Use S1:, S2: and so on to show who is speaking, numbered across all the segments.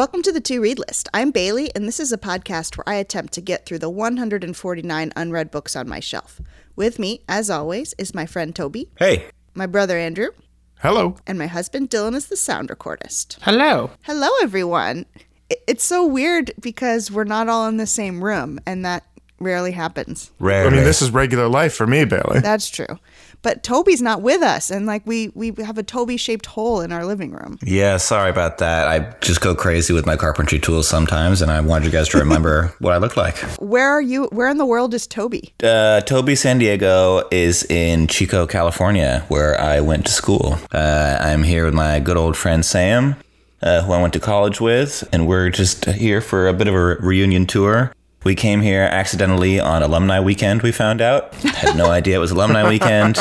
S1: Welcome to the To Read List. I'm Bailey, and this is a podcast where I attempt to get through the 149 unread books on my shelf. With me, as always, is my friend Toby,
S2: Hey,
S1: my brother Andrew,
S3: Hello.
S1: and my husband Dylan is the sound recordist.
S4: Hello.
S1: Hello, everyone. It's so weird because we're not all in the same room, and that rarely happens.
S2: rare.
S3: I mean, this is regular life for me, Bailey.
S1: That's true. But Toby's not with us, and like we we have a Toby shaped hole in our living room.
S2: yeah, sorry about that. I just go crazy with my carpentry tools sometimes, and I wanted you guys to remember what I look like.
S1: Where are you? Where in the world is Toby?
S2: Uh, Toby San Diego is in Chico, California, where I went to school. Uh, I'm here with my good old friend Sam, uh, who I went to college with, and we're just here for a bit of a re- reunion tour. We came here accidentally on alumni weekend. We found out had no idea it was alumni weekend.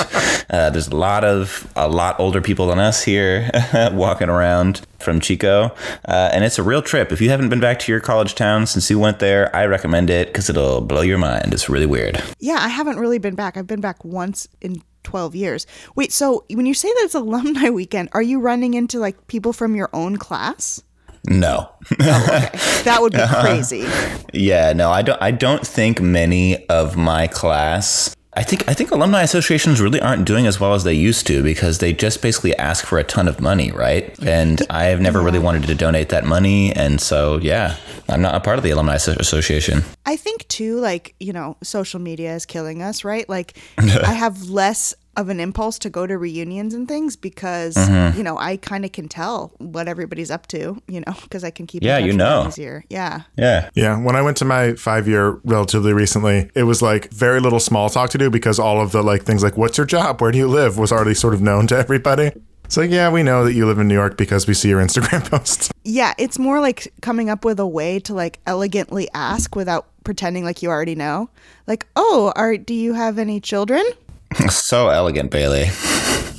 S2: Uh, there's a lot of a lot older people than us here walking around from Chico, uh, and it's a real trip. If you haven't been back to your college town since you went there, I recommend it because it'll blow your mind. It's really weird.
S1: Yeah, I haven't really been back. I've been back once in 12 years. Wait, so when you say that it's alumni weekend, are you running into like people from your own class?
S2: No.
S1: Oh, okay. that would be crazy.
S2: Yeah, no, I don't I don't think many of my class I think I think alumni associations really aren't doing as well as they used to because they just basically ask for a ton of money, right? And I've never really wanted to donate that money and so yeah, I'm not a part of the alumni association.
S1: I think too, like, you know, social media is killing us, right? Like, I have less of an impulse to go to reunions and things because,
S2: Mm-hmm.
S1: you know, I kind of can tell what everybody's up to, you know, because I can keep
S2: Yeah, you know.
S1: easier. Yeah.
S2: Yeah.
S3: Yeah, when I went to my five year relatively recently, it was like very little small talk to do because all of the like things like "What's your job? Where do you live?" was already sort of known to everybody. It's like, yeah, we know that you live in New York because we see your Instagram posts.
S1: Yeah, it's more like coming up with a way to like elegantly ask without pretending like you already know. Like, oh, are do you have any children?
S2: So elegant, Bailey.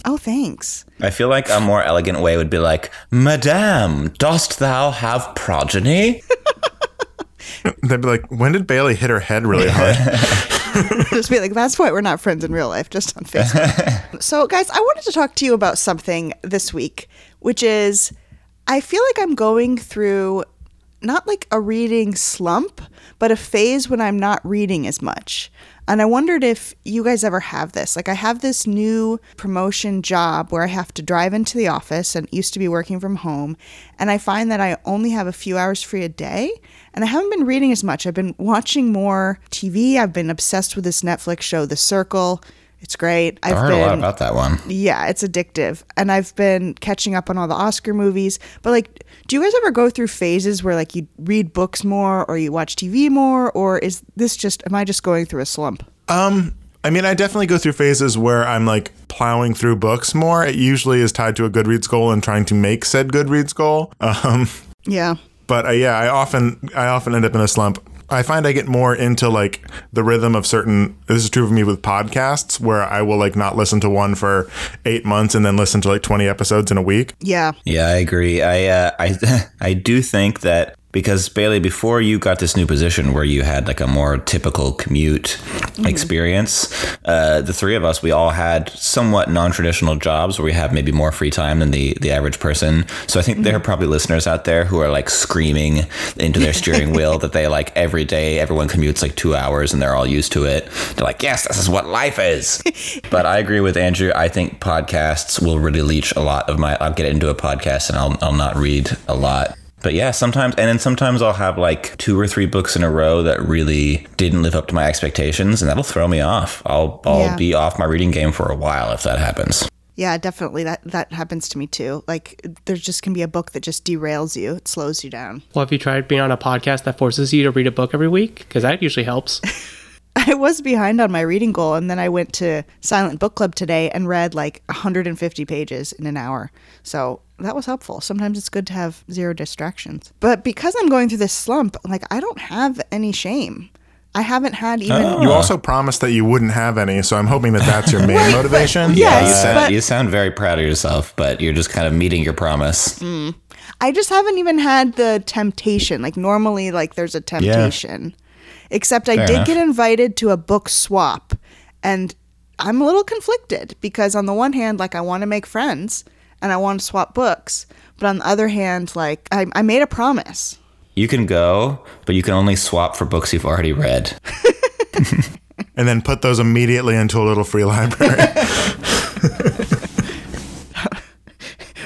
S1: Oh, thanks.
S2: I feel like a more elegant way would be like, "Madame, dost thou have progeny?"
S3: They'd be like, "When did Bailey hit her head really hard?"
S1: Just be like, that's why we're not friends in real life, just on Facebook. so, guys, I wanted to talk to you about something this week, which is I feel like I'm going through not like a reading slump, but a phase when I'm not reading as much. And I wondered if you guys ever have this. Like, I have this new promotion job where I have to drive into the office and used to be working from home. And I find that I only have a few hours free a day. And I haven't been reading as much. I've been watching more TV. I've been obsessed with this Netflix show, The Circle. It's great. I've
S2: I heard
S1: been
S2: a lot about that one.
S1: yeah, it's addictive. And I've been catching up on all the Oscar movies. But like, do you guys ever go through phases where like you read books more or you watch TV more? Or is this just, am I just going through a slump?
S3: Um, I mean, I definitely go through phases where I'm like plowing through books more. It usually is tied to a Goodreads goal and trying to make said Goodreads goal. Um,
S1: Yeah.
S3: but uh, yeah, I often I often end up in a slump. I find I get more into like the rhythm of certain. This is true for me with podcasts, where I will like not listen to one for eight months and then listen to like twenty episodes in a week.
S1: Yeah.
S2: Yeah, I agree. I uh, I I do think that because Bailey, before you got this new position where you had like a more typical commute experience, uh, the three of us we all had somewhat non-traditional jobs where we have maybe more free time than the the average person. So I think there are probably listeners out there who are like screaming into their steering wheel that they like every day everyone commutes like two hours and they're all used to it. They're like, yes, this is what life is. but I agree with Andrew. I think podcasts will really leech a lot of my. I'll get into a podcast and I'll I'll not read a lot. But yeah, sometimes, and then sometimes I'll have like two or three books in a row that really didn't live up to my expectations, and that'll throw me off. I'll I'll
S1: Yeah.
S2: be off my reading game for a while if that happens.
S1: Yeah, definitely. That that happens to me too. Like there just can be a book that just derails you. It slows you down.
S4: Well, have you tried being on a podcast that forces you to read a book every week? Because that usually helps.
S1: I was behind on my reading goal and then I went to Silent Book Club today and read like 150 pages in an hour. So that was helpful. Sometimes it's good to have zero distractions. But because I'm going through this slump, like I don't have any shame. I haven't had uh, even
S3: You also promised that you wouldn't have any, so I'm hoping that that's your main motivation.
S1: Yes,
S2: you sound
S1: but-
S2: you sound very proud of yourself, but you're just kind of meeting your promise. Mm.
S1: I just haven't even had the temptation. Like normally like there's a temptation. Except I did
S2: enough.
S1: get invited to a book swap and I'm a little conflicted because on the one hand like I want to make friends and I want to swap books, But on the other hand, like I, I made a promise.
S2: You can go, but you can only swap for books you've already read.
S3: And then put those immediately into a little free library.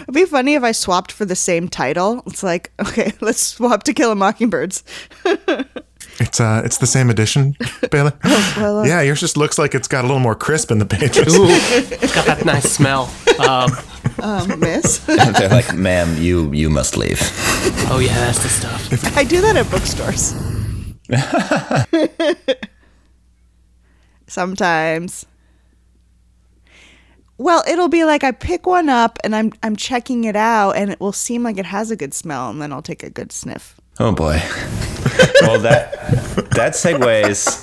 S1: It'd be funny if I swapped for the same title. It's like, okay, let's swap to Kill a Mockingbirds.
S3: it's uh it's the same edition, Bailey.
S1: well, uh,
S3: yeah, yours just looks like it's got a little more crisp in the pages.
S4: Ooh, it's got that nice smell. Um,
S1: Um, miss.
S2: They're like, ma'am, you you must leave.
S4: oh yeah, that's the stuff.
S1: I do that at bookstores. Sometimes. Well, it'll be like I pick one up and I'm I'm checking it out and it will seem like it has a good smell and then I'll take a good sniff.
S2: Oh boy. well, that that segues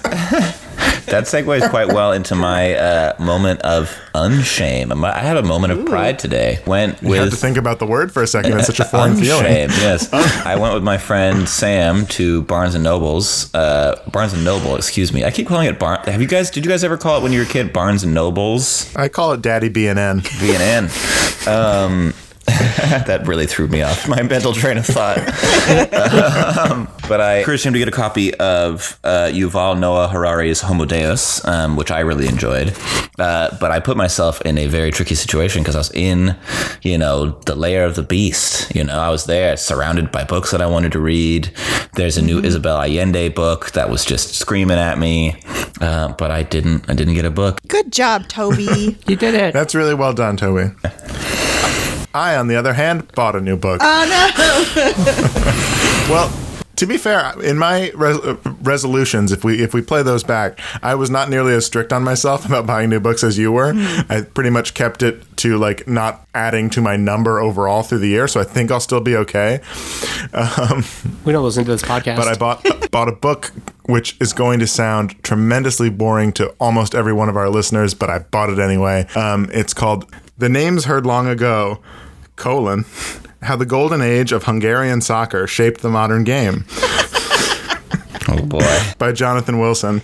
S2: that segues quite well into my uh, moment of unshame. I had a moment of pride today. Went
S3: You had to think about the word for a second. It's such a foreign feeling.
S2: Unshame, yes. I went with my friend Sam to Barnes and Nobles. Uh, Barnes and Noble, excuse me. I keep calling it Barn. Have you guys? Did you guys ever call it when you were a kid Barnes and Nobles?
S3: I call it Daddy B and N.
S2: V and N. Um, that really threw me off my mental train of thought. um, but I encouraged him to get a copy of uh, Yuval Noah Harari's Homo Deus, um, which I really enjoyed. Uh, but I put myself in a very tricky situation because I was in, you know, the layer of the beast. You know, I was there, surrounded by books that I wanted to read. There's a new Isabel Allende book that was just screaming at me, uh, but I didn't. I didn't get a book.
S1: Good job, Toby.
S4: You did it.
S3: That's really well done, Toby. I, on the other hand, bought a new book. Oh no! well, to be fair, in my res- uh, resolutions, if we if we play those back, I was not nearly as strict on myself about buying new books as you were. I pretty much kept it to like not adding to my number overall through the year, so I think I'll still be okay.
S4: We don't listen to this podcast.
S3: But I bought bought a book which is going to sound tremendously boring to almost every one of our listeners, but I bought it anyway. Um, it's called "The Names Heard Long Ago: colon How the Golden Age of Hungarian Soccer Shaped the Modern Game"
S2: Oh boy.
S3: by Jonathan Wilson.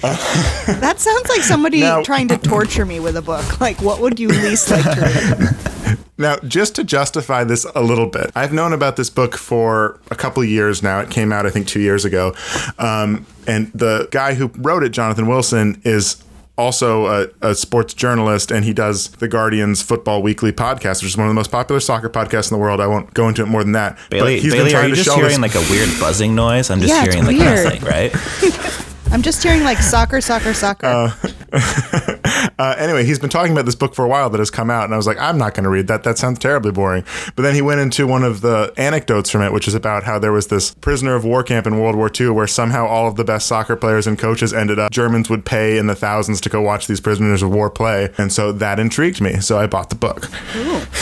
S1: That sounds like somebody
S3: Now-
S1: trying to torture me with a book. Like, what would you least like to read?
S3: Now, just to justify this a little bit, I've known about this book for a couple of years now. It came out, I think, two years ago. Um, and the guy who wrote it, Jonathan Wilson, is also a, a sports journalist, and he does the Guardian's Football Weekly podcast, which is one of the most popular soccer podcasts in the world. I won't go into it more than that.
S2: Bailey, Bailey are you just hearing like a weird buzzing noise? I'm just
S1: Yeah,
S2: hearing like
S1: weird.
S2: nothing, right?
S1: I'm just hearing like soccer, soccer, soccer.
S3: Uh, anyway, he's been talking about this book for a while that has come out, and I was like, I'm not going to read that. That sounds terribly boring. But then he went into one of the anecdotes from it, which is about how there was this prisoner of war camp in World War II where somehow all of the best soccer players and coaches ended up, Germans would pay in the thousands to go watch these prisoners of war play. And so that intrigued me. So I bought the book.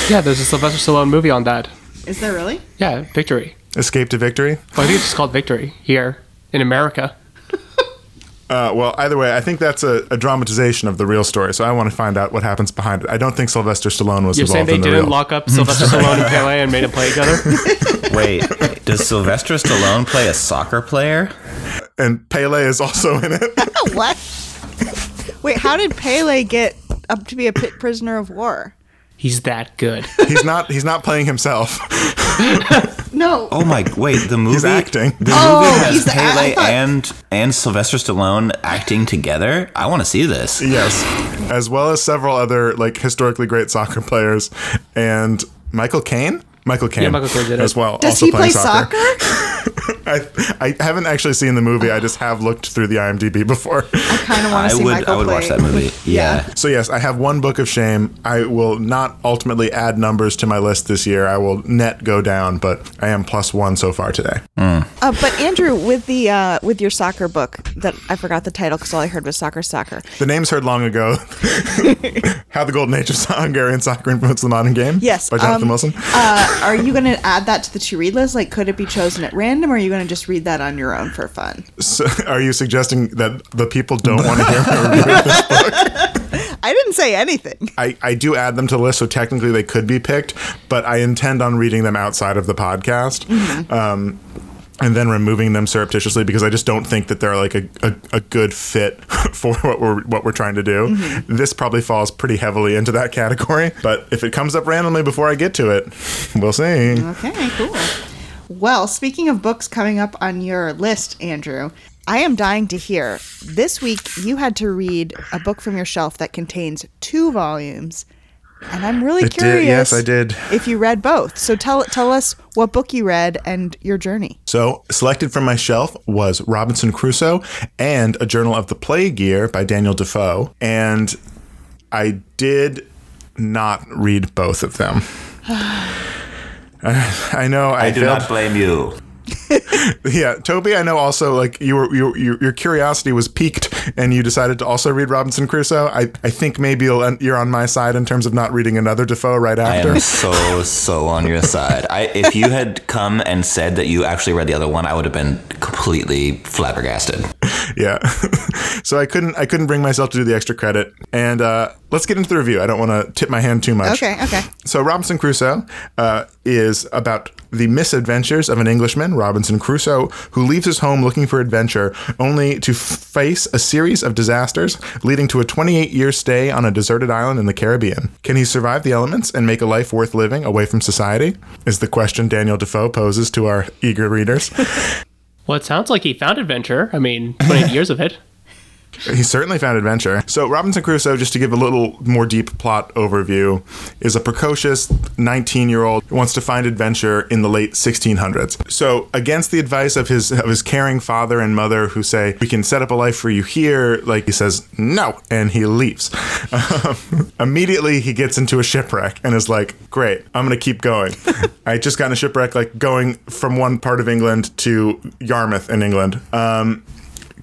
S4: yeah, there's a Sylvester Stallone movie on that.
S1: Is there really?
S4: Yeah, Victory.
S3: Escape to Victory.
S4: Well, I think it's just called Victory here in America.
S3: Uh, well, either way, I think that's a, a dramatization of the real story. So I want to find out what happens behind it. I don't think Sylvester Stallone was
S4: You're saying
S3: involved
S4: they
S3: in the
S4: didn't
S3: real.
S4: lock up Sylvester Stallone and Pele and made them play each other?
S2: Wait, does Sylvester Stallone play a soccer player?
S3: and Pele is also in it.
S1: what? Wait, how did Pele get up to be a prisoner of war?
S4: He's that good.
S3: he's not. He's not playing himself.
S1: No.
S2: Oh my! Wait, the movie.
S3: He's acting.
S2: The
S1: Oh,
S2: movie has
S1: he's the- I
S2: Pele
S1: thought-
S2: and and Sylvester Stallone acting together. I want to see this.
S3: Yes, as well as several other like historically great soccer players, and Michael Caine. Michael Caine, Yeah,
S4: Michael Caine did
S3: as well.
S1: Does
S3: also
S1: he play
S3: playing
S1: soccer?
S3: I, I haven't actually seen the movie. I just have looked through the IMDb before.
S1: I kind of want
S2: I
S1: to see
S2: would.
S1: Michael
S2: I would
S1: play.
S2: watch that movie. Yeah.
S3: So yes, I have one book of shame. I will not ultimately add numbers to my list this year. I will net go down, but I am plus one so far today.
S1: Uh, but Andrew, with the uh, with your soccer book that I forgot the title because all I heard was soccer, soccer.
S3: The name's heard long ago. How the Golden Age of Hungarian Soccer Influenced the Modern Game.
S1: Yes.
S3: by Jonathan
S1: um,
S3: Wilson.
S1: Uh, are you going to add that to the to read list? Like, could it be chosen at random, or are you going to just read that on your own for fun?
S3: So, are you suggesting that the people don't want to hear me review this?
S1: I didn't say anything.
S3: I, I do add them to the list, so technically they could be picked, but I intend on reading them outside of the podcast. Um, and then removing them surreptitiously because I just don't think that they're like a, a, a good fit for what we're what we're trying to do. This probably falls pretty heavily into that category. But if it comes up randomly before I get to it, we'll see.
S1: Okay, cool. Well, speaking of books coming up on your list, Andrew, I am dying to hear. This week, you had to read a book from your shelf that contains two volumes, and I'm really
S3: It did-
S1: curious.
S3: yes, I did.
S1: If you read both, so tell tell us what book you read and your journey.
S3: So, selected from my shelf was Robinson Crusoe and A Journal of the Plague Year by Daniel Defoe. And I did not read both of them. I know I,
S2: I do not blame you.
S3: Yeah, Toby, I know also like you were you, your your curiosity was piqued and you decided to also read Robinson Crusoe. I, I think maybe you'll, you're on my side in terms of not reading another Defoe right after.
S2: I am so so on your side. I if you had come and said that you actually read the other one, I would have been completely flabbergasted.
S3: yeah so i couldn't i couldn't bring myself to do the extra credit and uh, let's get into the review i don't want to tip my hand too much
S1: Okay, okay.
S3: so robinson crusoe uh, is about the misadventures of an englishman robinson crusoe who leaves his home looking for adventure only to f- face a series of disasters leading to a 28 year stay on a deserted island in the caribbean can he survive the elements and make a life worth living away from society is the question daniel defoe poses to our eager readers
S4: Well, it sounds like he found adventure. I mean, 28 years of it.
S3: He certainly found adventure. So, Robinson Crusoe, just to give a little more deep plot overview, is a precocious 19 year old who wants to find adventure in the late 1600s. So, against the advice of his of his caring father and mother, who say, We can set up a life for you here, like he says, No, and he leaves. Um, immediately, he gets into a shipwreck and is like, Great, I'm going to keep going. I just got in a shipwreck, like going from one part of England to Yarmouth in England. Um,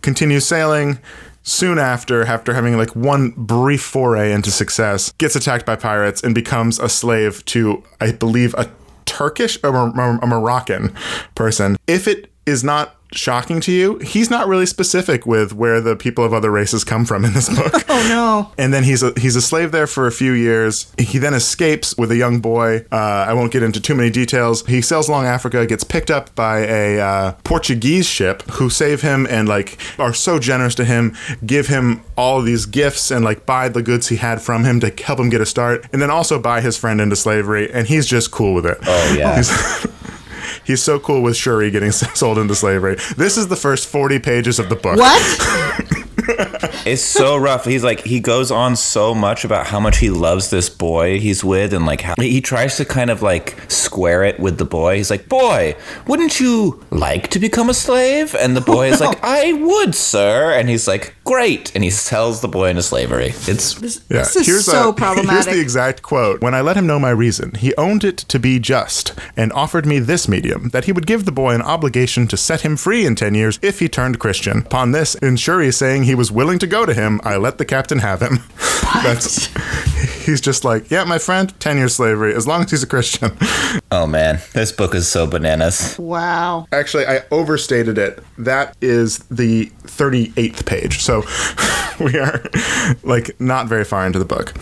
S3: continues sailing. Soon after, after having like one brief foray into success, gets attacked by pirates and becomes a slave to, I believe, a Turkish or a Moroccan person. If it is not shocking to you, he's not really specific with where the people of other races come from in this book.
S1: Oh no.
S3: And then he's a, he's a slave there for a few years. He then escapes with a young boy. Uh, I won't get into too many details. He sails along Africa, gets picked up by a uh, Portuguese ship who save him and like are so generous to him, give him all of these gifts and like buy the goods he had from him to help him get a start, and then also buy his friend into slavery. And he's just cool with it.
S2: Oh yeah.
S3: He's so cool with Xury getting sold into slavery. This is the first 40 pages of the book.
S1: What?
S2: It's so rough. He's like he goes on so much about how much he loves this boy he's with, and like how he tries to kind of like square it with the boy. He's like, "Boy, wouldn't you like to become a slave?" And the boy is like, "I would, sir." And he's like, "Great!" And he sells the boy into slavery. It's
S3: Yeah,
S1: This is so
S3: Here's
S1: problematic.
S3: the exact quote. When I let him know my reason, he owned it to be just and offered me this medium that he would give the boy an obligation to set him free in 10 years if he turned Christian. Upon this, in saying he was willing to go to him, I let the captain have him. That's He's just like, yeah, my friend, 10 years slavery, as long as he's a Christian.
S2: oh man, this book is so bananas.
S1: wow.
S3: Actually, I overstated it. That is the 38th page. So we are like not very far into the book.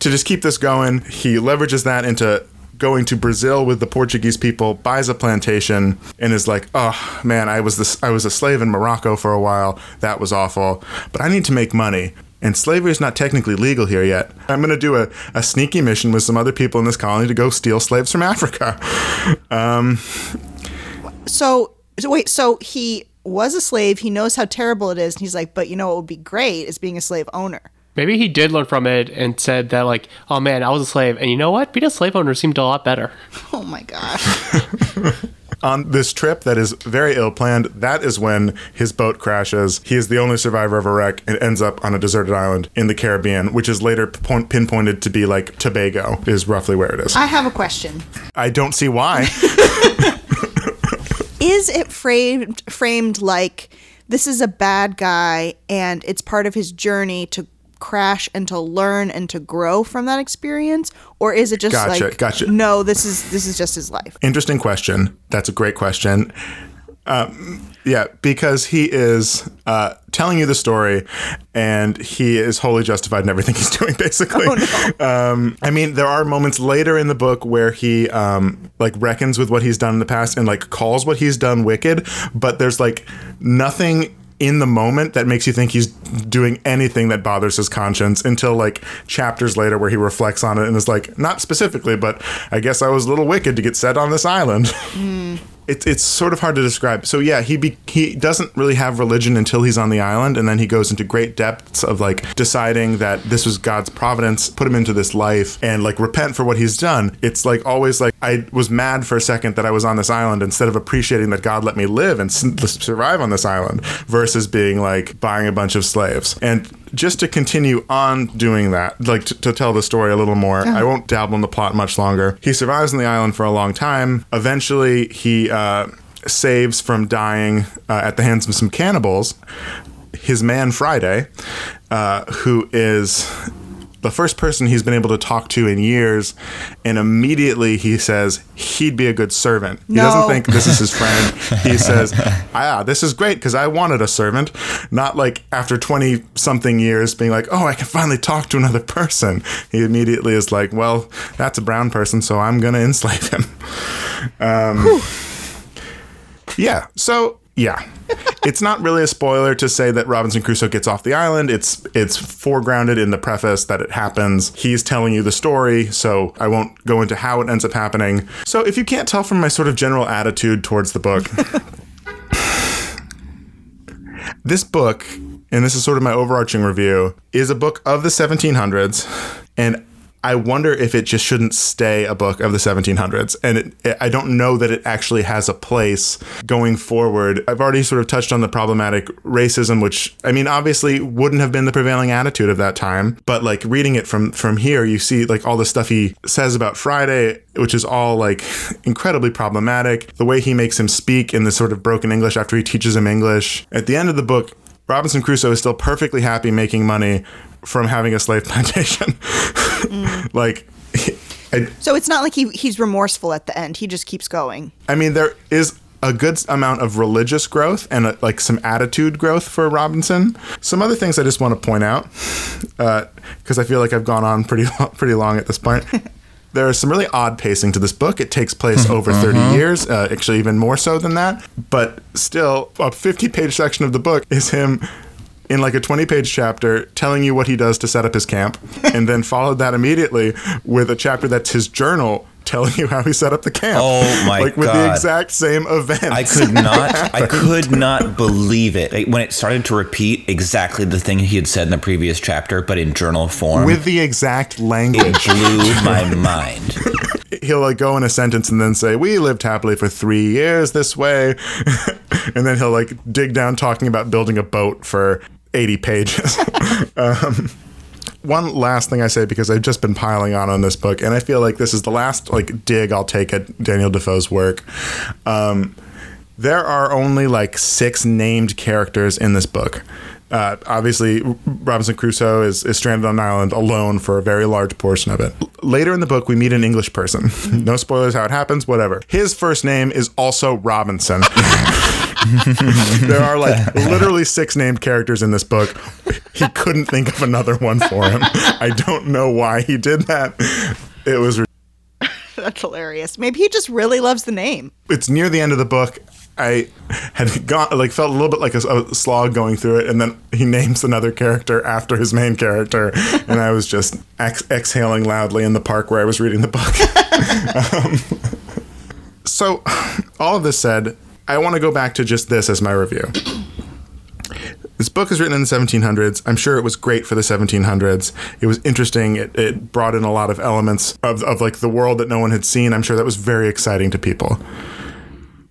S3: To just keep this going, he leverages that into going to Brazil with the Portuguese people, buys a plantation, and is like, "Oh man, I was this I was a slave in Morocco for a while. That was awful, but I need to make money." And slavery is not technically legal here yet. I'm going to do a, a sneaky mission with some other people in this colony to go steal slaves from Africa.
S1: Um, so, so wait, so he was a slave. He knows how terrible it is, and he's like, but you know what would be great is being a slave owner.
S4: Maybe he did learn from it and said that, like, oh man, I was a slave. And you know what? Being a slave owner seemed a lot better.
S1: Oh my gosh.
S3: on this trip that is very ill planned, that is when his boat crashes. He is the only survivor of a wreck and ends up on a deserted island in the Caribbean, which is later point- pinpointed to be like Tobago, is roughly where it is.
S1: I have a question.
S3: I don't see why.
S1: Is it framed framed like this is a bad guy and it's part of his journey to crash and to learn and to grow from that experience or is it just
S3: Gotcha,
S1: like
S3: gotcha.
S1: no this is this is just his life
S3: Interesting question. That's a great question. Um, yeah, because he is uh, telling you the story, and he is wholly justified in everything he's doing. Basically, um, I mean, there are moments later in the book where he um, like reckons with what he's done in the past and like calls what he's done wicked, but there's like nothing in the moment that makes you think he's doing anything that bothers his conscience until like chapters later where he reflects on it and is like not specifically but i guess i was a little wicked to get set on this island mm. It's it's sort of hard to describe. So yeah, he be, he doesn't really have religion until he's on the island, and then he goes into great depths of like deciding that this was God's providence, put him into this life, and like repent for what he's done. It's like always like I was mad for a second that I was on this island instead of appreciating that God let me live and survive on this island, versus being like buying a bunch of slaves and just to continue on doing that, like to, to tell the story a little more, I won't dabble in the plot much longer. He survives on the island for a long time. Eventually, he uh, saves from dying uh, at the hands of some cannibals his man Friday, uh, who is the first person he's been able to talk to in years, and immediately he says he'd be a good servant. He doesn't think this is his friend. He says, "Ah, this is great because I wanted a servant." Not like after twenty something years being like, "Oh, I can finally talk to another person." He immediately is like, "Well, that's a brown person, so I'm gonna enslave him." Um, yeah. So yeah, it's not really a spoiler to say that Robinson Crusoe gets off the island. It's it's foregrounded in the preface that it happens. He's telling you the story, so I won't go into how it ends up happening. So if you can't tell from my sort of general attitude towards the book, this book, and this is sort of my overarching review, is a book of the 1700s, and I wonder if it just shouldn't stay a book of the 1700s. And it, it- I don't know that it actually has a place going forward. I've already sort of touched on the problematic racism, which I mean, obviously wouldn't have been the prevailing attitude of that time. But like reading it from from here, you see like all the stuff he says about Friday, which is all like incredibly problematic. The way he makes him speak in this sort of broken English after he teaches him English. At the end of the book, Robinson Crusoe is still perfectly happy making money from having a slave plantation. like, I,
S1: So it's not like he he's remorseful at the end. He just keeps going.
S3: I mean, there is a good amount of religious growth and uh like some attitude growth for Robinson. Some other things I just want to point out because I feel like I've gone on pretty lo- pretty long at this point. There is some really odd pacing to this book. It takes place over 30 years, uh, actually, even more so than that. But still, a 50 page section of the book is him in like a 20 page chapter telling you what he does to set up his camp, and then followed that immediately with a chapter that's his journal telling you how he set up the camp.
S2: Oh my
S3: Like with the exact same events.
S2: I could not. I could not believe it when it started to repeat exactly the thing he had said in the previous chapter, but in journal form.
S3: with the exact language.
S2: blew my mind.
S3: He'll like go in a sentence and then say, "We lived happily for three years this way," and then he'll like dig down talking about building a boat for eighty pages. um, one last thing I say because I've just been piling on on this book, and I feel like this is the last like dig I'll take at Daniel Defoe's work. Um, there are only like six named characters in this book. Uh, obviously, Robinson Crusoe is, is stranded on an island alone for a very large portion of it. Later in the book, we meet an English person. no spoilers how it happens, whatever. His first name is also Robinson. there are like literally six named characters in this book. He couldn't think of another one for him. I don't know why he did that. It was
S1: That's hilarious. Maybe he just really loves the name.
S3: it's near the end of the book. I had gone like felt a little bit like a, a slog going through it, and then he names another character after his main character, and I was just ex- exhaling loudly in the park where I was reading the book. um, so, all of this said, I want to go back to just this as my review. This book is written in the 1700s. I'm sure it was great for the 1700s. It was interesting. It, it brought in a lot of elements of, of like the world that no one had seen. I'm sure that was very exciting to people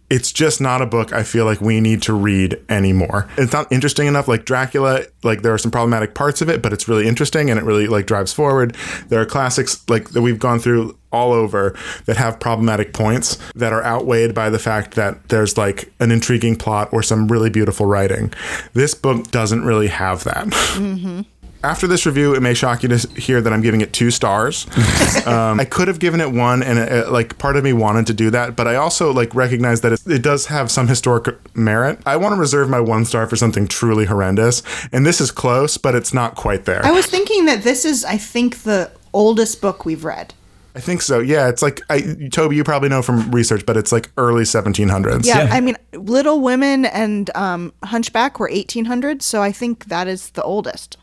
S3: it's just not a book I feel like we need to read anymore. It's not interesting enough. Like Dracula, like there are some problematic parts of it, but it's really interesting and it really like drives forward. There are classics like that we've gone through all over that have problematic points that are outweighed by the fact that there's like an intriguing plot or some really beautiful writing. This book doesn't really have that. Mm-hmm. After this review, it may shock you to hear that I'm giving it two stars. um, I could have given it one, and it, it- like part of me wanted to do that, but I also like recognize that it, it does have some historic merit. I want to reserve my one star for something truly horrendous, and this is close, but it's not quite there.
S1: I was thinking that this is, I think, the oldest book we've read.
S3: I think so. Yeah, it's like I, Toby. You probably know from research, but it's like early 1700s.
S1: Yeah,
S2: Yeah.
S1: I mean, Little Women and um, Hunchback were 1800, so I think that is the oldest.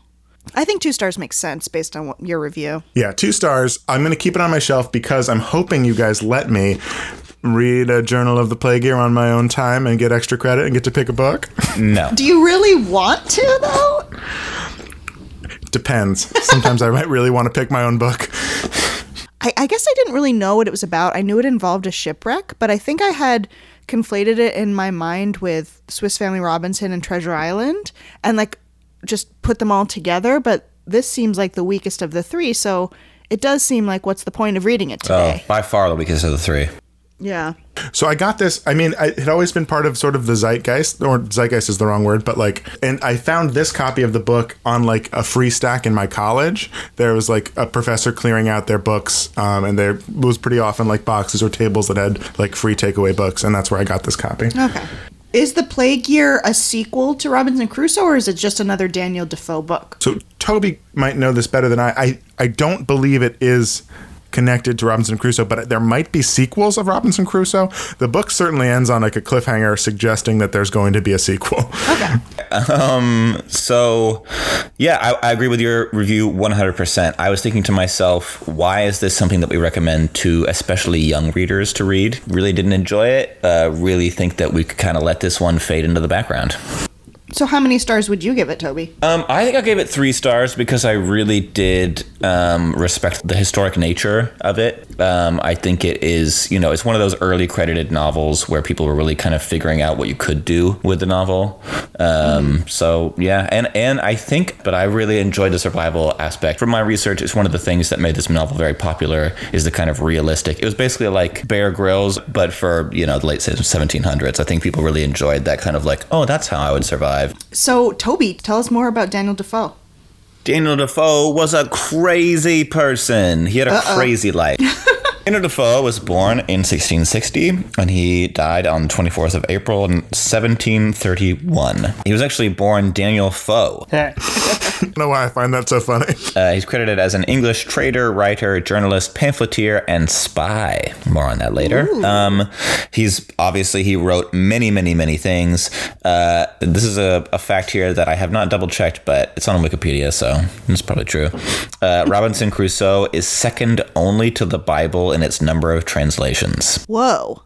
S1: I think two stars makes sense based on what, your review.
S3: Yeah, two stars. I'm going to keep it on my shelf because I'm hoping you guys let me read a Journal of the Plague Year on my own time and get extra credit and get to pick a book.
S2: No.
S1: Do you really want to, though?
S3: Depends. Sometimes I might really want to pick my own book.
S1: I, I guess I didn't really know what it was about. I knew it involved a shipwreck, but I think I had conflated it in my mind with Swiss Family Robinson and Treasure Island and like just put them all together. But this seems like the weakest of the three, so it does seem like what's the point of reading it today?
S2: Oh, by far the weakest of the three.
S1: yeah.
S3: So I got this. I mean, I, it had always been part of sort of the zeitgeist, or zeitgeist is the wrong word, but like, and I found this copy of the book on like a free stack in my college. There was like a professor clearing out their books, um, and there was pretty often like boxes or tables that had like free takeaway books, and that's where I got this copy.
S1: Okay. Is The Plague Year a sequel to Robinson Crusoe, or is it just another Daniel Defoe book?
S3: So Toby might know this better than I. I, I don't believe it is connected to Robinson Crusoe, but there might be sequels of Robinson Crusoe. The book certainly ends on like a cliffhanger suggesting that there's going to be a sequel.
S1: Okay.
S2: So, yeah, I, I agree with your review 100%. I was thinking to myself, why is this something that we recommend to especially young readers to read? Really didn't enjoy it. Uh, really think that we could kind of let this one fade into the background.
S1: So, how many stars would you give it, Toby?
S2: Um, I think I gave it three stars because I really did um, respect the historic nature of it. Um, I think it is, you know, it's one of those early credited novels where people were really kind of figuring out what you could do with the novel. Um, So yeah, and and I think, but I really enjoyed the survival aspect. From my research, it's one of the things that made this novel very popular. Is the kind of realistic. It was basically like Bear Grylls, but for you know the late 1700s. I think people really enjoyed that kind of like, oh, that's how I would survive.
S1: So, Toby, tell us more about Daniel Defoe.
S2: Daniel Defoe was a crazy person. He had a crazy life. Daniel Defoe was born in 1660 and he died on 24th of April in 1731. He was actually born Daniel Foe.
S3: I don't know why I find that so funny.
S2: Uh, he's credited as an English trader, writer, journalist, pamphleteer, and spy. More on that later. Um, he's obviously he wrote many, many, many things. Uh, this is a, a fact here that I have not double checked, but it's on Wikipedia, so it's probably true. Uh, Robinson Crusoe is second only to the Bible in its number of translations.
S1: Whoa.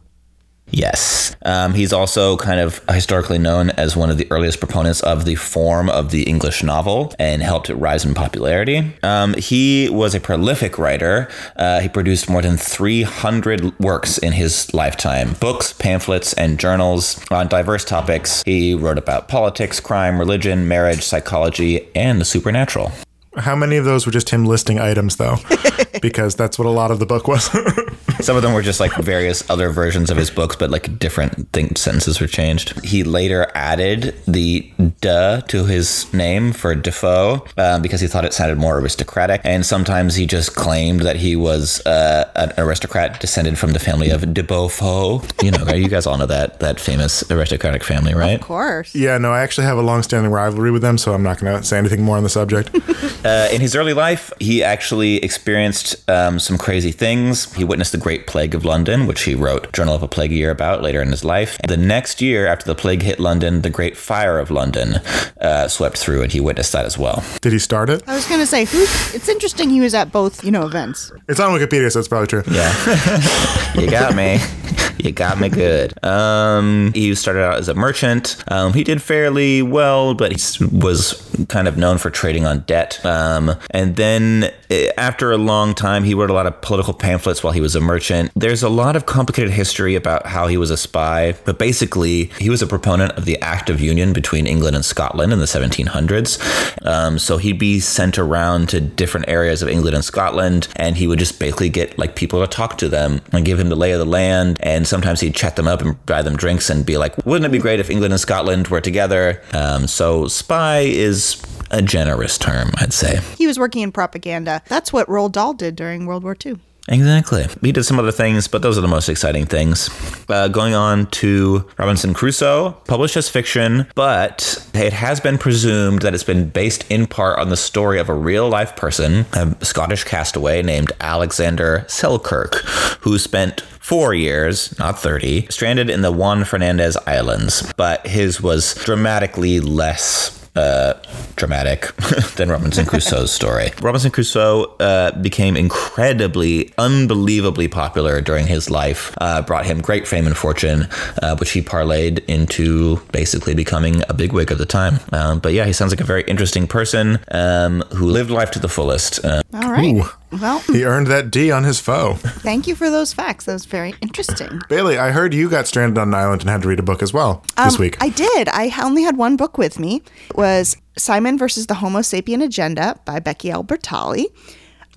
S2: Yes. Um, he's also kind of historically known as one of the earliest proponents of the form of the English novel and helped it rise in popularity. Um, he was a prolific writer. Uh, he produced more than 300 works in his lifetime books, pamphlets, and journals on diverse topics. He wrote about politics, crime, religion, marriage, psychology, and the supernatural.
S3: How many of those were just him listing items, though? because that's what a lot of the book was.
S2: Some of them were just like various other versions of his books, but like different thing, sentences were changed. He later added the "duh" to his name for Defoe um, because he thought it sounded more aristocratic. And sometimes he just claimed that he was uh, an aristocrat descended from the family of de Beau Faux. You know, you guys all know that that famous aristocratic family, right?
S1: Of course.
S3: yeah, no, I actually have a long-standing rivalry with them, so I'm not going to say anything more on the subject.
S2: Uh, in his early life, he actually experienced um, some crazy things. He witnessed the Great Plague of London, which he wrote Journal of a Plague Year about later in his life. The next year, after the plague hit London, the Great Fire of London uh, swept through, and he witnessed that as well.
S3: Did he start it?
S1: I was going to say, who? it's interesting he was at both, you know, events.
S3: It's on Wikipedia, so it's probably true.
S2: Yeah, you got me. You got me good. Um, he started out as a merchant. Um, he did fairly well, but he was kind of known for trading on debt. Um, and then eh, after a long time, he wrote a lot of political pamphlets while he was a merchant. There's a lot of complicated history about how he was a spy, but basically, he was a proponent of the Act of Union between England and Scotland in the 1700s. Um, so he'd be sent around to different areas of England and Scotland, and he would just basically get like people to talk to them and give him the lay of the land. And sometimes he'd chat them up and buy them drinks and be like, "Wouldn't it be great if England and Scotland were together?" Um, so spy is a generous term, I'd say.
S1: He was working in propaganda. That's what Roald Dahl did during World War II.
S2: Exactly. He did some other things, but those are the most exciting things. Uh, going on to Robinson Crusoe, published as fiction, but it has been presumed that it's been based in part on the story of a real life person, a Scottish castaway named Alexander Selkirk, who spent four years, not 30, stranded in the Juan Fernandez Islands. But his was dramatically less uh, dramatic than Robinson Crusoe's story. Robinson Crusoe uh, became incredibly, unbelievably popular during his life, uh, brought him great fame and fortune, uh, which he parlayed into basically becoming a bigwig of the time. Um, but yeah, he sounds like a very interesting person um, who lived life to the fullest. Uh,
S1: All right.
S3: Ooh.
S1: Well,
S3: He earned that D on his foe.
S1: thank you for those facts. That was very interesting.
S3: Bailey, I heard you got stranded on an island and had to read a book as well this
S1: Um,
S3: week.
S1: I did. I only had one book with me. It was Simon versus the Homo Sapien Agenda by Becky Albertalli.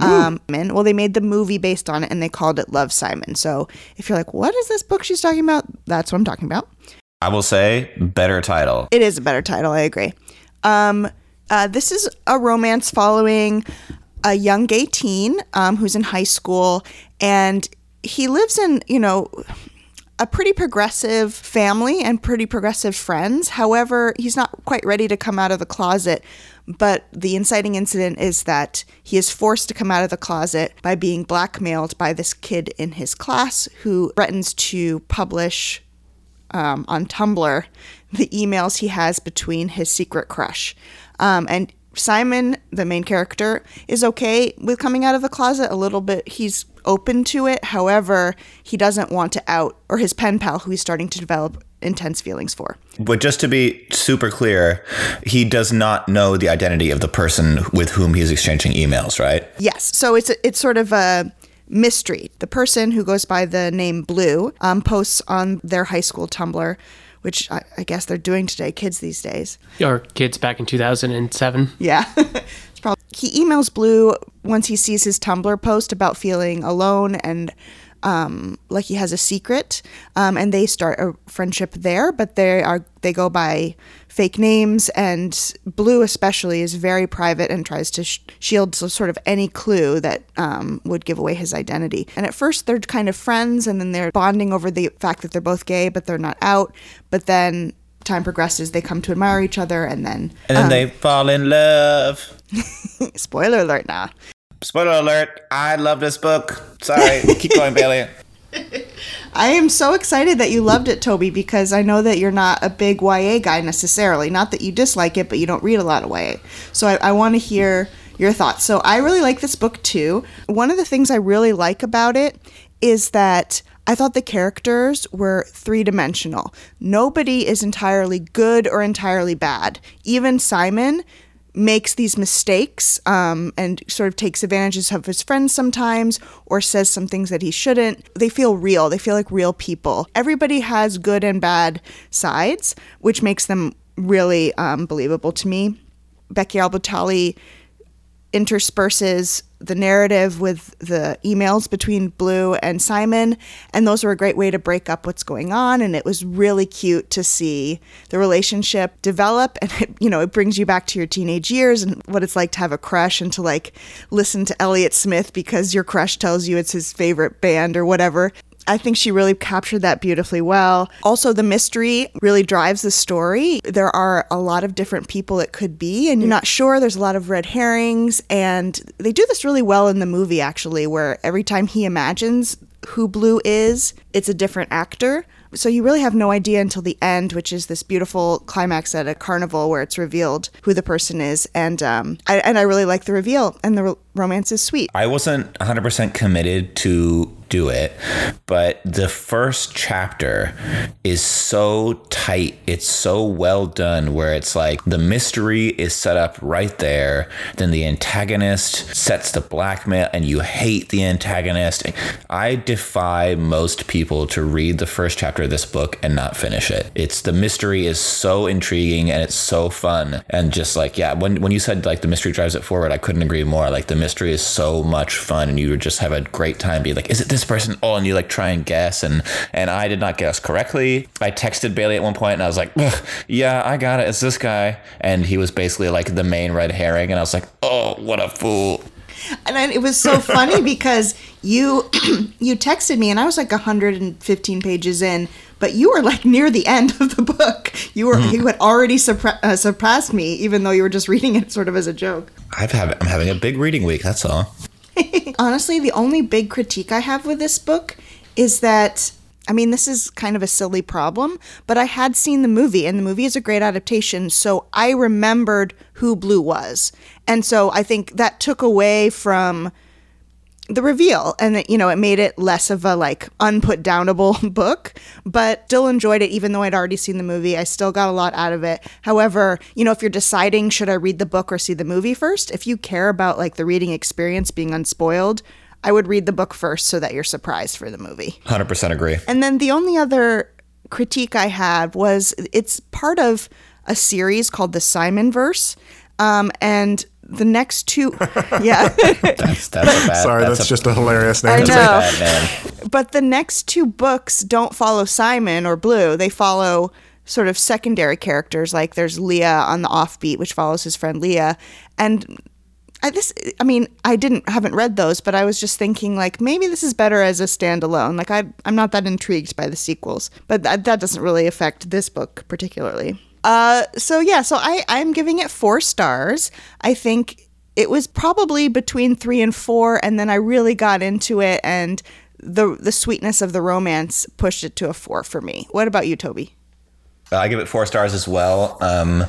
S1: Um, and well, they made the movie based on it, and they called it Love Simon. So if you're like, "What is this book she's talking about?" That's what I'm talking about.
S2: I will say, better title.
S1: It is a better title. I agree. Um, uh, this is a romance following a young gay teen um, who's in high school, and he lives in, you know, a pretty progressive family and pretty progressive friends. However, he's not quite ready to come out of the closet. But the inciting incident is that he is forced to come out of the closet by being blackmailed by this kid in his class who threatens to publish um, on Tumblr the emails he has between his secret crush. Um, and Simon, the main character, is okay with coming out of the closet a little bit. He's open to it. However, he doesn't want to out, or his pen pal, who he's starting to develop intense feelings for.
S2: But just to be super clear, he does not know the identity of the person with whom he's exchanging emails, right?
S1: Yes. So it's a, it's sort of a mystery. The person who goes by the name Blue um, posts on their high school Tumblr, which I, I guess they're doing today, kids these days.
S4: Or kids back in 2007.
S1: Yeah. it's probably, he emails Blue once he sees his Tumblr post about feeling alone and um, like he has a secret, um, and they start a friendship there. But they are they go by fake names, and Blue especially is very private and tries to sh- shield sort of any clue that um, would give away his identity. And at first they're kind of friends, and then they're bonding over the fact that they're both gay, but they're not out. But then time progresses, they come to admire each other, and then
S2: And then they fall in love.
S1: spoiler alert now.
S2: Spoiler alert, I love this book. Sorry, keep going, Bailey.
S1: I am so excited that you loved it, Toby, because I know that you're not a big YA guy necessarily. Not that you dislike it, but you don't read a lot of YA. So I, I want to hear your thoughts. So I really like this book too. One of the things I really like about it is that I thought the characters were three dimensional. Nobody is entirely good or entirely bad. Even Simon makes these mistakes um, and sort of takes advantages of his friends sometimes or says some things that he shouldn't. They feel real. They feel like real people. Everybody has good and bad sides, which makes them really um, believable to me. Becky Albertalli intersperses the narrative with the emails between Blue and Simon, and those were a great way to break up what's going on. And it was really cute to see the relationship develop, and it, you know, it brings you back to your teenage years and what it's like to have a crush and to like listen to Elliott Smith because your crush tells you it's his favorite band or whatever. I think she really captured that beautifully well. Also, the mystery really drives the story. There are a lot of different people it could be, and you're not sure. There's a lot of red herrings, and they do this really well in the movie, actually, where every time he imagines who Blue is, it's a different actor. So you really have no idea until the end, which is this beautiful climax at a carnival where it's revealed who the person is, and um, I, and I really like the reveal, and the ro- romance is sweet.
S2: I wasn't 100% committed to do it, but the first chapter is so tight. It's so well done where it's like the mystery is set up right there. Then the antagonist sets the blackmail and you hate the antagonist. I defy most people to read the first chapter of this book and not finish it. It's the mystery is so intriguing and it's so fun. And just like, yeah, when, when you said like the mystery drives it forward, I couldn't agree more. Like the mystery is so much fun and you just have a great time being like, is it this this person? Oh, and you like try and guess, and and I did not guess correctly. I texted Bailey at one point, and I was like, "Ugh, yeah, I got it. It's this guy, and he was basically like the main red herring, and I was like, oh, what a fool.
S1: And then it was so funny because you you texted me and I was like 115 pages in, but you were like near the end of the book. You were you had already surpra- uh, surpassed me, even though you were just reading it sort of as a joke.
S2: I've have, I'm having a big reading week. That's all.
S1: Honestly, the only big critique I have with this book is that I mean, this is kind of a silly problem, but I had seen the movie, and the movie is a great adaptation, so I remembered who Blue was. And so I think that took away from the reveal and that you know it made it less of a like unput downable book but still enjoyed it even though i'd already seen the movie i still got a lot out of it however you know if you're deciding should i read the book or see the movie first if you care about like the reading experience being unspoiled i would read the book first so that you're surprised for the movie
S2: 100% agree.
S1: and then the only other critique I had was it's part of a series called the Simon Verse. Um, and the next two, yeah,
S2: That's, that's a bad,
S3: Sorry, that's,
S2: a,
S3: just a hilarious name.
S1: I know.
S2: bad man.
S1: but the next two books don't follow Simon or Blue. They follow sort of secondary characters. Like there's Leah on the offbeat, which follows his friend Leah, and I this I mean I didn't haven't read those, but I was just thinking like maybe this is better as a standalone. Like I I'm not that intrigued by the sequels, but that that doesn't really affect this book particularly. Uh, so yeah, so I I'm giving it four stars. I think it was probably between three and four, and then I really got into it, and the the sweetness of the romance pushed it to a four for me. What about you, Toby?
S2: I give it four stars as well. Um,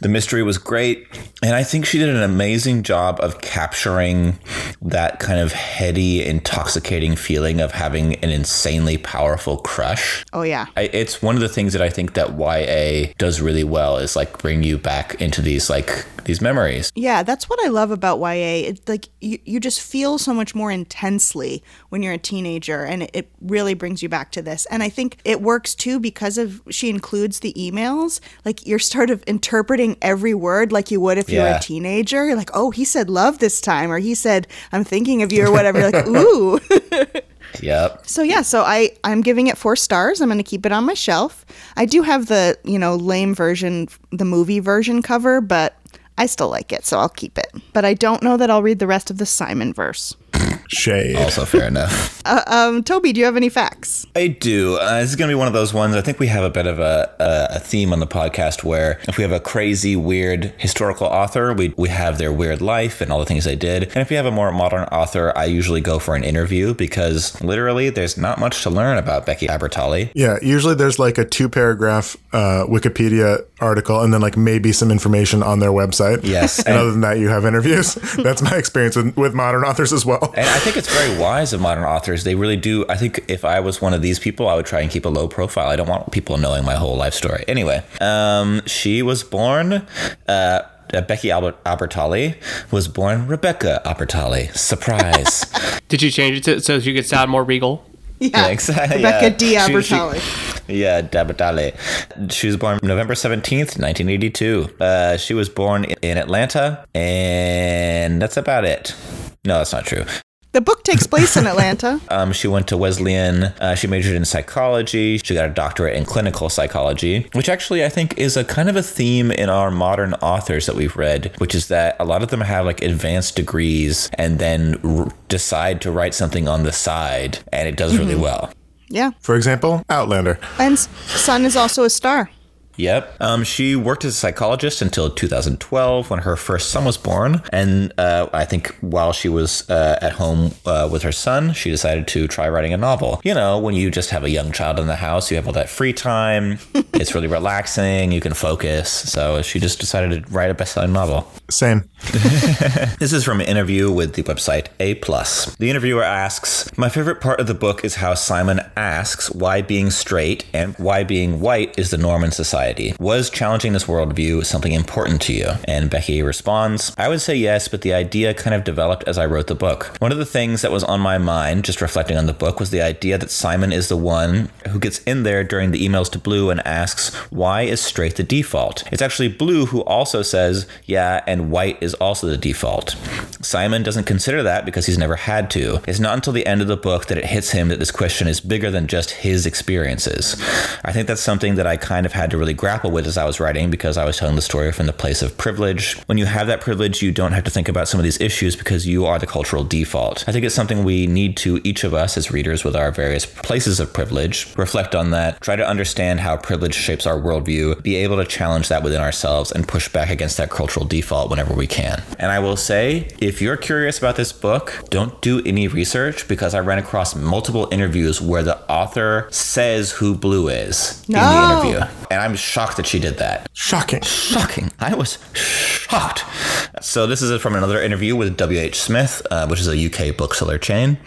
S2: the mystery was great, and I think she did an amazing job of capturing that kind of heady, intoxicating feeling of having an insanely powerful crush.
S1: Oh yeah,
S2: I, it's one of the things that I think that YA does really well is like bring you back into these like these memories.
S1: Yeah, that's what I love about YA. It's like you, you just feel so much more intensely when you're a teenager, and it, it really brings you back to this. And I think it works too because of she includes the emails. Like you're sort of interpreting every word like you would if you were
S2: Yeah.
S1: a teenager. You're like, oh, he said love this time, or he said I'm thinking of you, or whatever. You're like, ooh.
S2: Yep.
S1: So yeah, so I I'm giving it four stars. I'm going to keep it on my shelf. I do have the you know lame version, the movie version cover, but I still like it, so I'll keep it. But I don't know that I'll read the rest of the Simon verse.
S3: Shade.
S2: Also fair enough.
S1: Um, Toby, do you have any facts?
S2: I do. Uh, this is going to be one of those ones. I think we have a bit of a, a, a theme on the podcast where if we have a crazy, weird historical author, we, we have their weird life and all the things they did. And if we have a more modern author, I usually go for an interview because literally there's not much to learn about Becky Albertalli.
S3: Yeah, usually there's like a two paragraph uh, Wikipedia article and then like maybe some information on their website.
S2: Yes,
S3: And,
S2: and-
S3: other than that, you have interviews. That's my experience with, with modern authors as well.
S2: And I think it's very wise of modern authors. They really do. I think if I was one of these people, I would try and keep a low profile. I don't want people knowing my whole life story. Anyway, um, she was born. Uh, uh, Becky Albert Albertalli was born Rebecca Albertalli. Surprise.
S4: Did you change it to, so you could sound more regal?
S1: Yeah,
S2: exactly.
S1: Rebecca
S2: yeah.
S1: D.
S2: She- she-
S1: Abertali.
S2: yeah, Dabatale. She was born November 17th, 1982. Uh, she was born in Atlanta, and that's about it. No, that's not true.
S1: The book takes place in Atlanta.
S2: Um, she went to Wesleyan. Uh, she majored in psychology. She got a doctorate in clinical psychology, which actually I think is a kind of a theme in our modern authors that we've read, which is that a lot of them have like advanced degrees and then r- decide to write something on the side, and it does really well.
S1: Yeah,
S3: For example, Outlander.
S1: and Sun is also a star.
S2: Yep. Um, she worked as a psychologist until 2012 when her first son was born. And uh, I think while she was uh, at home uh, with her son, she decided to try writing a novel. You know, when you just have a young child in the house, you have all that free time. it's really relaxing. You can focus. So she just decided to write a best-selling novel.
S3: Same.
S2: This is from an interview with the website A+. The interviewer asks, My favorite part of the book is how Simon asks why being straight and why being white is the norm in society. Was challenging this worldview something important to you? And Becky responds, I would say yes, but the idea kind of developed as I wrote the book. One of the things that was on my mind, just reflecting on the book, was the idea that Simon is the one who gets in there during the emails to Blue and asks, asks, Why is straight the default? It's actually Blue who also says, Yeah, and white is also the default. Simon doesn't consider that because he's never had to. It's not until the end of the book that it hits him that this question is bigger than just his experiences. I think that's something that I kind of had to really grapple with as I was writing because I was telling the story from the place of privilege. When you have that privilege, you don't have to think about some of these issues because you are the cultural default. I think it's something we need to, each of us as readers with our various places of privilege, reflect on that, try to understand how privilege shapes our worldview, be able to challenge that within ourselves, and push back against that cultural default whenever we can. And I will say, if you're curious about this book, don't do any research because I ran across multiple interviews where the author says who Blue is in the interview. And I'm shocked that she did that.
S3: Shocking.
S2: Shocking. I was shocked. So, this is from another interview with W.H. Smith, uh, which is a UK bookseller chain.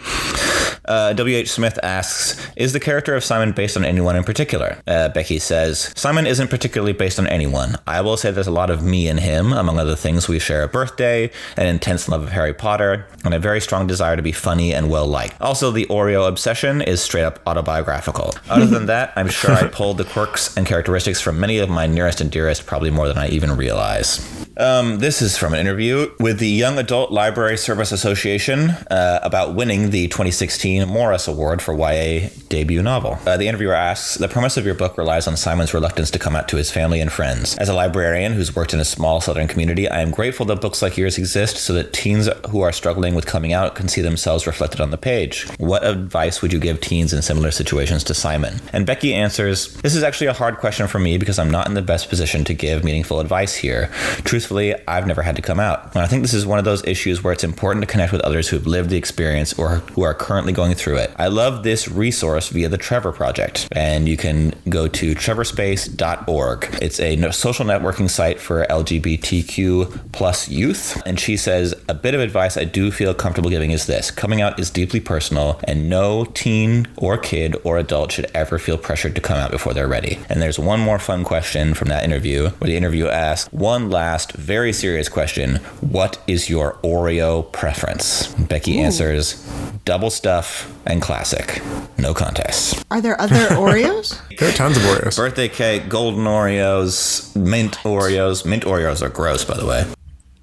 S2: Uh, W.H. Smith asks Is the character of Simon based on anyone in particular? Uh, Becky says Simon isn't particularly based on anyone. I will say there's a lot of me in him. Among other things, we share a birthday, an intense love of Harry Potter, and a very strong desire to be funny and well liked. Also, the Oreo obsession is straight up autobiographical. Other than that, I'm sure I pulled the quirks and characteristics from many of my nearest and dearest, probably more than I even realize. Um, this is from an interview with the Young Adult Library Service Association uh, about winning the 2016 Morris Award for YA debut novel. Uh, the interviewer asks The premise of your book relies on Simon's reluctance to come out to his family and friends. As a librarian who's worked in a small southern community, I am grateful that books like yours exist so that teens who are struggling with coming out can see themselves reflected on the page. What advice would you give teens in similar situations to Simon? And Becky answers This is actually a hard question for me because I'm not in the best position to give meaningful advice here. Truthfully, I've never had to come out. And I think this is one of those issues where it's important to connect with others who've lived the experience or who are currently going through it. I love this resource via the Trevor Project, and you can go to trevorspace.org. It's a social networking site for LGBTQ plus youth. And she says, a bit of advice I do feel comfortable giving is this coming out is deeply personal, and no teen or kid or adult should ever feel pressured to come out before they're ready. And there's one more fun question from that interview where the interview asks one last very serious question What is your Oreo preference? Becky answers double stuff and classic. No contest.
S1: Are there other Oreos?
S3: There are tons of Oreos.
S2: Birthday cake, golden Oreos, mint Oreos. Mint Oreos are gross, by the way.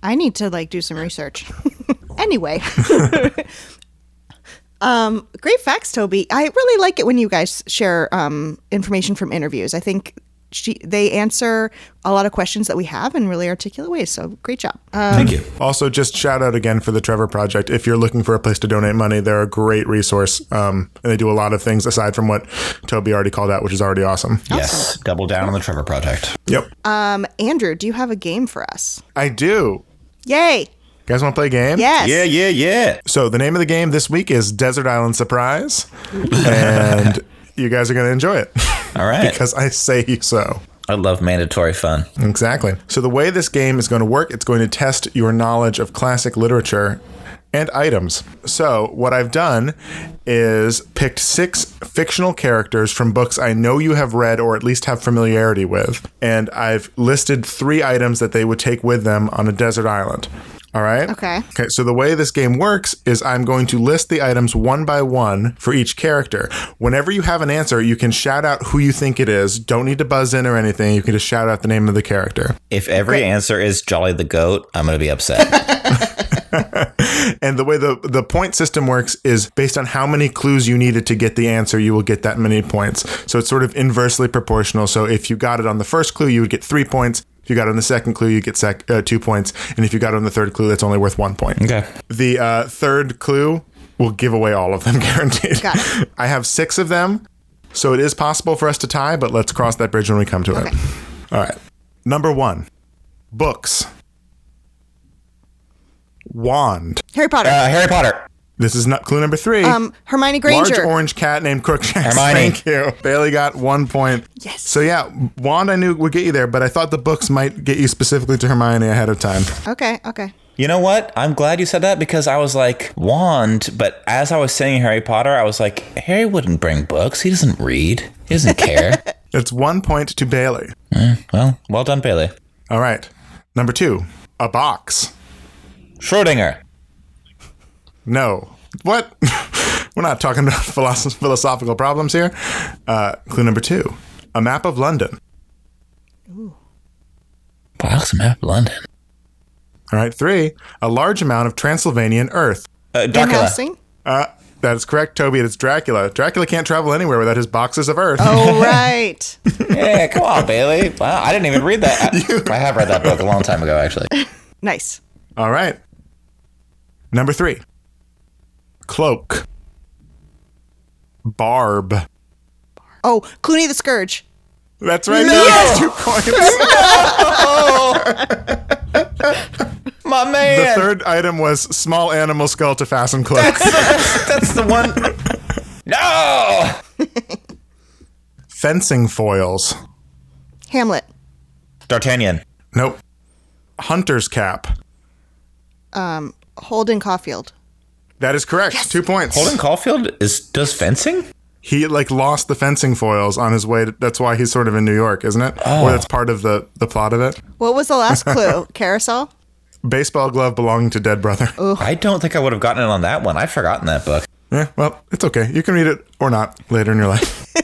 S1: I need to like do some research. anyway. um, great facts, Toby. I really like it when you guys share um, information from interviews. I think she, they answer a lot of questions that we have in really articulate ways. So great job. Uh,
S2: Thank you.
S3: Also, just shout out again for the Trevor Project. If you're looking for a place to donate money, they're a great resource. Um, and they do a lot of things aside from what Toby already called out, which is already awesome.
S2: Yes, double down on the Trevor Project.
S3: Yep.
S1: um, Andrew, do you have a game for us?
S3: I do.
S1: Yay!
S3: You guys want to play a game?
S1: Yes.
S2: Yeah, yeah, yeah.
S3: So the name of the game this week is Desert Island Surprise. and you guys are going to enjoy it
S2: All right.
S3: because I say so.
S2: I love mandatory fun.
S3: Exactly. So the way this game is going to work, it's going to test your knowledge of classic literature and items. So what I've done is picked six fictional characters from books I know you have read or at least have familiarity with, and I've listed three items that they would take with them on a desert island. All right.
S1: Okay.
S3: Okay, so the way this game works is I'm going to list the items one by one for each character. Whenever you have an answer, you can shout out who you think it is. Don't need to buzz in or anything. You can just shout out the name of the character.
S2: If every answer is Jolly the Goat, I'm going to be upset.
S3: And the way the the point system works is based on how many clues you needed to get the answer, you will get that many points. So it's sort of inversely proportional. So if you got it on the first clue, you would get three points. If you got it on the second clue, you get sec- uh, two points. And if you got it on the third clue, that's only worth one point.
S2: okay.
S3: The uh, third clue will give away all of them, guaranteed.
S1: Got it.
S3: I have six of them, so it is possible for us to tie, but let's cross that bridge when we come to it. All right. Number one books. Wand.
S1: Harry Potter.
S2: Uh, Harry Potter.
S3: This is not clue number three.
S1: um, Hermione Granger.
S3: Large
S1: Granger.
S3: orange cat named Crookshanks.
S2: Hermione.
S3: Thank you. Bailey got one point.
S1: Yes.
S3: So yeah, wand I knew would get you there, but I thought the books might get you specifically to Hermione ahead of time.
S1: okay. Okay.
S2: You know what? I'm glad you said that because I was like, wand. But as I was saying Harry Potter, I was like, Harry wouldn't bring books. He doesn't read. He doesn't care.
S3: It's one point to Bailey.
S2: well, well done, Bailey.
S3: All right. Number two, a box.
S2: Schrodinger.
S3: No. What? We're not talking about philosoph- philosophical problems here. Uh, clue number two A map of London. Ooh.
S2: Box map of London.
S3: All right. Three. A large amount of Transylvanian earth.
S2: Uh, Dracula.
S3: Uh, that is correct, Toby. It's Dracula. Dracula can't travel anywhere without his boxes of earth.
S1: Oh, right.
S2: Yeah, come on, Bailey. Wow, I didn't even read that. I, I have read that book a long time ago, actually.
S1: nice.
S3: All right. Number three. Cloak. Barb.
S1: Oh, Cluny the Scourge.
S3: That's right. No! That's two points.
S2: My
S3: The
S2: man.
S3: third item was small animal skull to fasten cloak.
S2: That's the one. No.
S3: Fencing foils.
S1: Hamlet.
S2: D'Artagnan.
S3: Nope. Hunter's cap.
S1: Um, Holden Caulfield.
S3: That is correct. Two points.
S2: Holden Caulfield is does fencing.
S3: He like lost the fencing foils on his way. To, that's why he's sort of in New York, isn't it? Or oh. that's part of the the plot of it.
S1: What was the last clue? Carousel?
S3: Baseball glove belonging to dead brother.
S2: I don't think I would have gotten it on that one. I've forgotten that book.
S3: Yeah, well, it's okay. You can read it or not later in your life.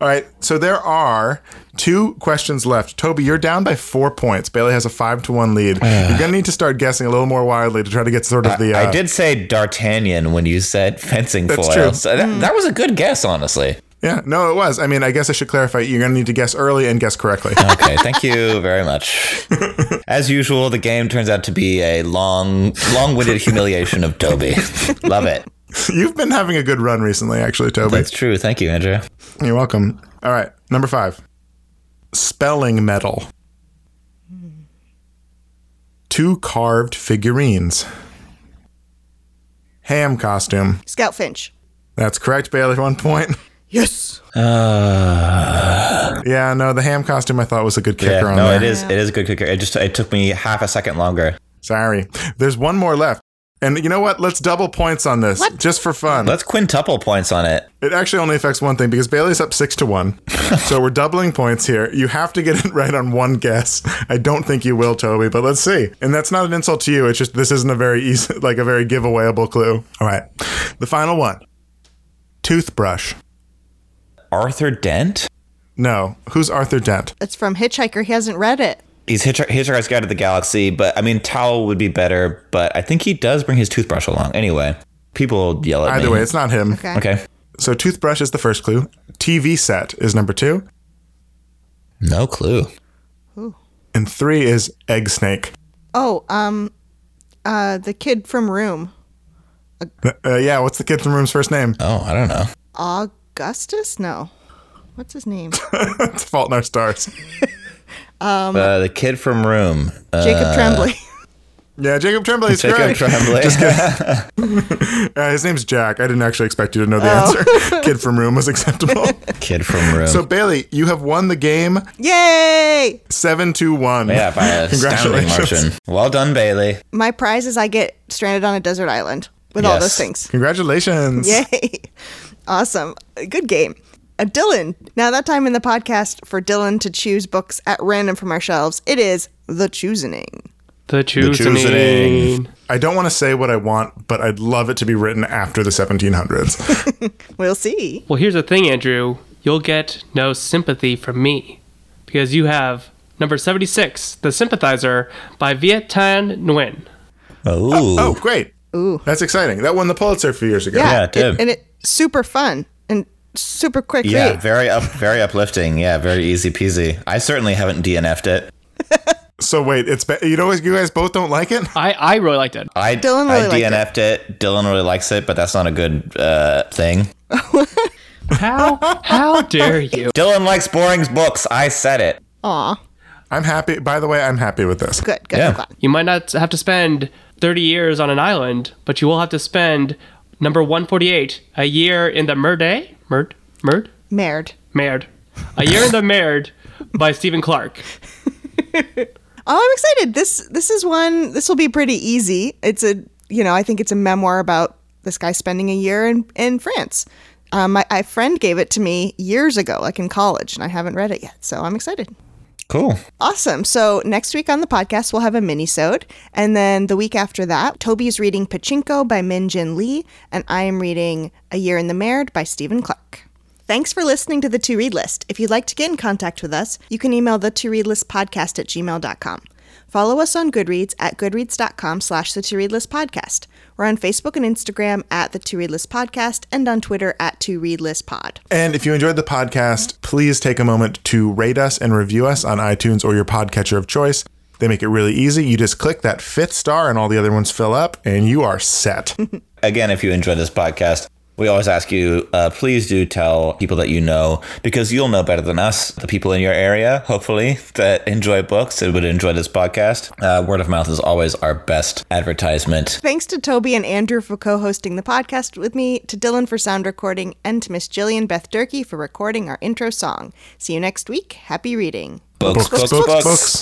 S3: All right, so there are two questions left. Toby, you're down by four points. Bailey has a five to one lead. you're gonna need to start guessing a little more wildly to try to get sort of the. Uh,
S2: I did say D'Artagnan when you said fencing
S3: That's
S2: foils.
S3: true.
S2: So that, that was a good guess, honestly.
S3: Yeah, no, it was. I mean, I guess I should clarify. You're gonna need to guess early and guess correctly.
S2: Okay, thank you very much. As usual, the game turns out to be a long, long-winded humiliation of Toby. Love it.
S3: You've been having a good run recently, actually, Toby.
S2: That's true. Thank you, Andrew.
S3: You're welcome. All right, number five. Spelling medal. Two carved figurines. Ham costume.
S1: Scout Finch.
S3: That's correct, Bailey. One point.
S1: Yes. Uh.
S3: Yeah, no, the ham costume I thought was a good kicker
S2: Yeah,
S3: on
S2: no,
S3: there.
S2: it is. It is a good kicker. It just it took me half a second longer.
S3: Sorry. There's one more left. And you know what? Let's double points on this just for fun.
S2: Let's quintuple points on it.
S3: It actually only affects one thing because Bailey's up six to one. so we're doubling points here. You have to get it right on one guess. I don't think you will, Toby, but let's see. And that's not an insult to you. It's just this isn't a very easy, like a very giveawayable clue. All right. The final one toothbrush.
S2: Arthur Dent.
S3: No. Who's Arthur Dent?
S1: It's from Hitchhiker. He hasn't read it.
S2: He's Hitch- Hitchhiker's Guide to the Galaxy, but I mean, towel would be better. But I think he does bring his toothbrush along. Anyway, people yell at me.
S3: Either way, it's not him.
S1: Okay.
S2: okay.
S3: So toothbrush is the first clue. TV set is number two.
S2: No clue.
S3: And three is egg snake.
S1: Oh, um, uh, the kid from Room.
S3: Uh, yeah, what's the kid from Room's first name?
S2: Oh, I don't know.
S1: Augustus? No. What's his name?
S3: It's Fault in Our Stars.
S1: Um,
S2: uh, the kid from Room. Uh,
S1: Jacob Tremblay.
S3: Yeah, Jacob Tremblay is
S2: Jacob
S3: correct.
S2: Tremblay.
S3: Uh, his name's Jack. I didn't actually expect you to know the
S1: Oh.
S3: answer. Kid from Room was acceptable.
S2: kid from Room.
S3: so Bailey, you have won the game
S1: Yay!
S3: seven to one.
S2: yeah, by a
S3: Congratulations.
S2: margin. Well done, Bailey.
S1: My prize is I get stranded on a desert island with all those things.
S3: Congratulations.
S1: Yay! Awesome. Good game. Uh, Dylan. Now, that time in the podcast for Dylan to choose books at random from our shelves, it is The Choosening.
S4: The choosing.
S2: choosing.
S3: I don't want to say what I want, but I'd love it to be written after the 1700s.
S1: We'll see.
S4: Well, here's the thing, Andrew. You'll get no sympathy from me because you have number 76, The Sympathizer by Viet Thanh Nguyen.
S2: Oh,
S3: oh, great.
S1: Ooh.
S3: That's exciting. That won the Pulitzer a few years ago.
S2: Yeah, it did.
S1: and it's super fun and super quick
S2: yeah,
S1: read.
S2: very up, very uplifting. Yeah, very easy peasy. I certainly haven't DNF'd it.
S3: So wait, it's be- you know you guys both don't like it.
S4: I, I really liked it.
S2: I
S1: Dylan really
S2: I
S1: liked it.
S2: DNF'd it. Dylan really likes it, but that's not a good uh, thing.
S4: How how dare you?
S2: Dylan likes boring books. I said it.
S1: Aw,
S3: I'm happy. By the way, I'm happy with this.
S1: good, good.
S2: Yeah.
S4: You might not have to spend 30 years on an island, but you will have to spend number 148, a year in the Merde? Merd? Merd?
S1: Merd.
S4: Merd. A year in the Merde by Stephen Clarke.
S1: Oh, I'm excited. This this is one. This will be pretty easy. It's a you know I think it's a memoir about this guy spending a year in in France. Um, my, my friend gave it to me years ago, like in college, and I haven't read it yet. So I'm excited.
S2: Cool.
S1: Awesome. So next week on the podcast, we'll have a mini-sode. And then the week after that, Toby's reading Pachinko by Min Jin Lee, and I am reading A Year in the Merde by Stephen Clarke. Thanks for listening to the To Read List. If you'd like to get in contact with us, you can email the To Read List podcast at gmail.com. Follow us on Goodreads at goodreads.com slash the To Read List podcast. We're on Facebook and Instagram at the To Read List podcast and on Twitter at To Read List pod.
S3: And if you enjoyed the podcast, please take a moment to rate us and review us on iTunes or your podcatcher of choice. They make it really easy. You just click that fifth star and all the other ones fill up, and you are set.
S2: Again, if you enjoy this podcast, we always ask you, uh, please do tell people that you know because you'll know better than us, the people in your area, hopefully, that enjoy books and would enjoy this podcast. Uh, word of mouth is always our best advertisement.
S1: Thanks to Toby and Andrew for co hosting the podcast with me, to Dylan for sound recording, and to Miss Jillian Beth Durkee for recording our intro song. See you next week. Happy reading.
S2: Books, books, books.
S3: books.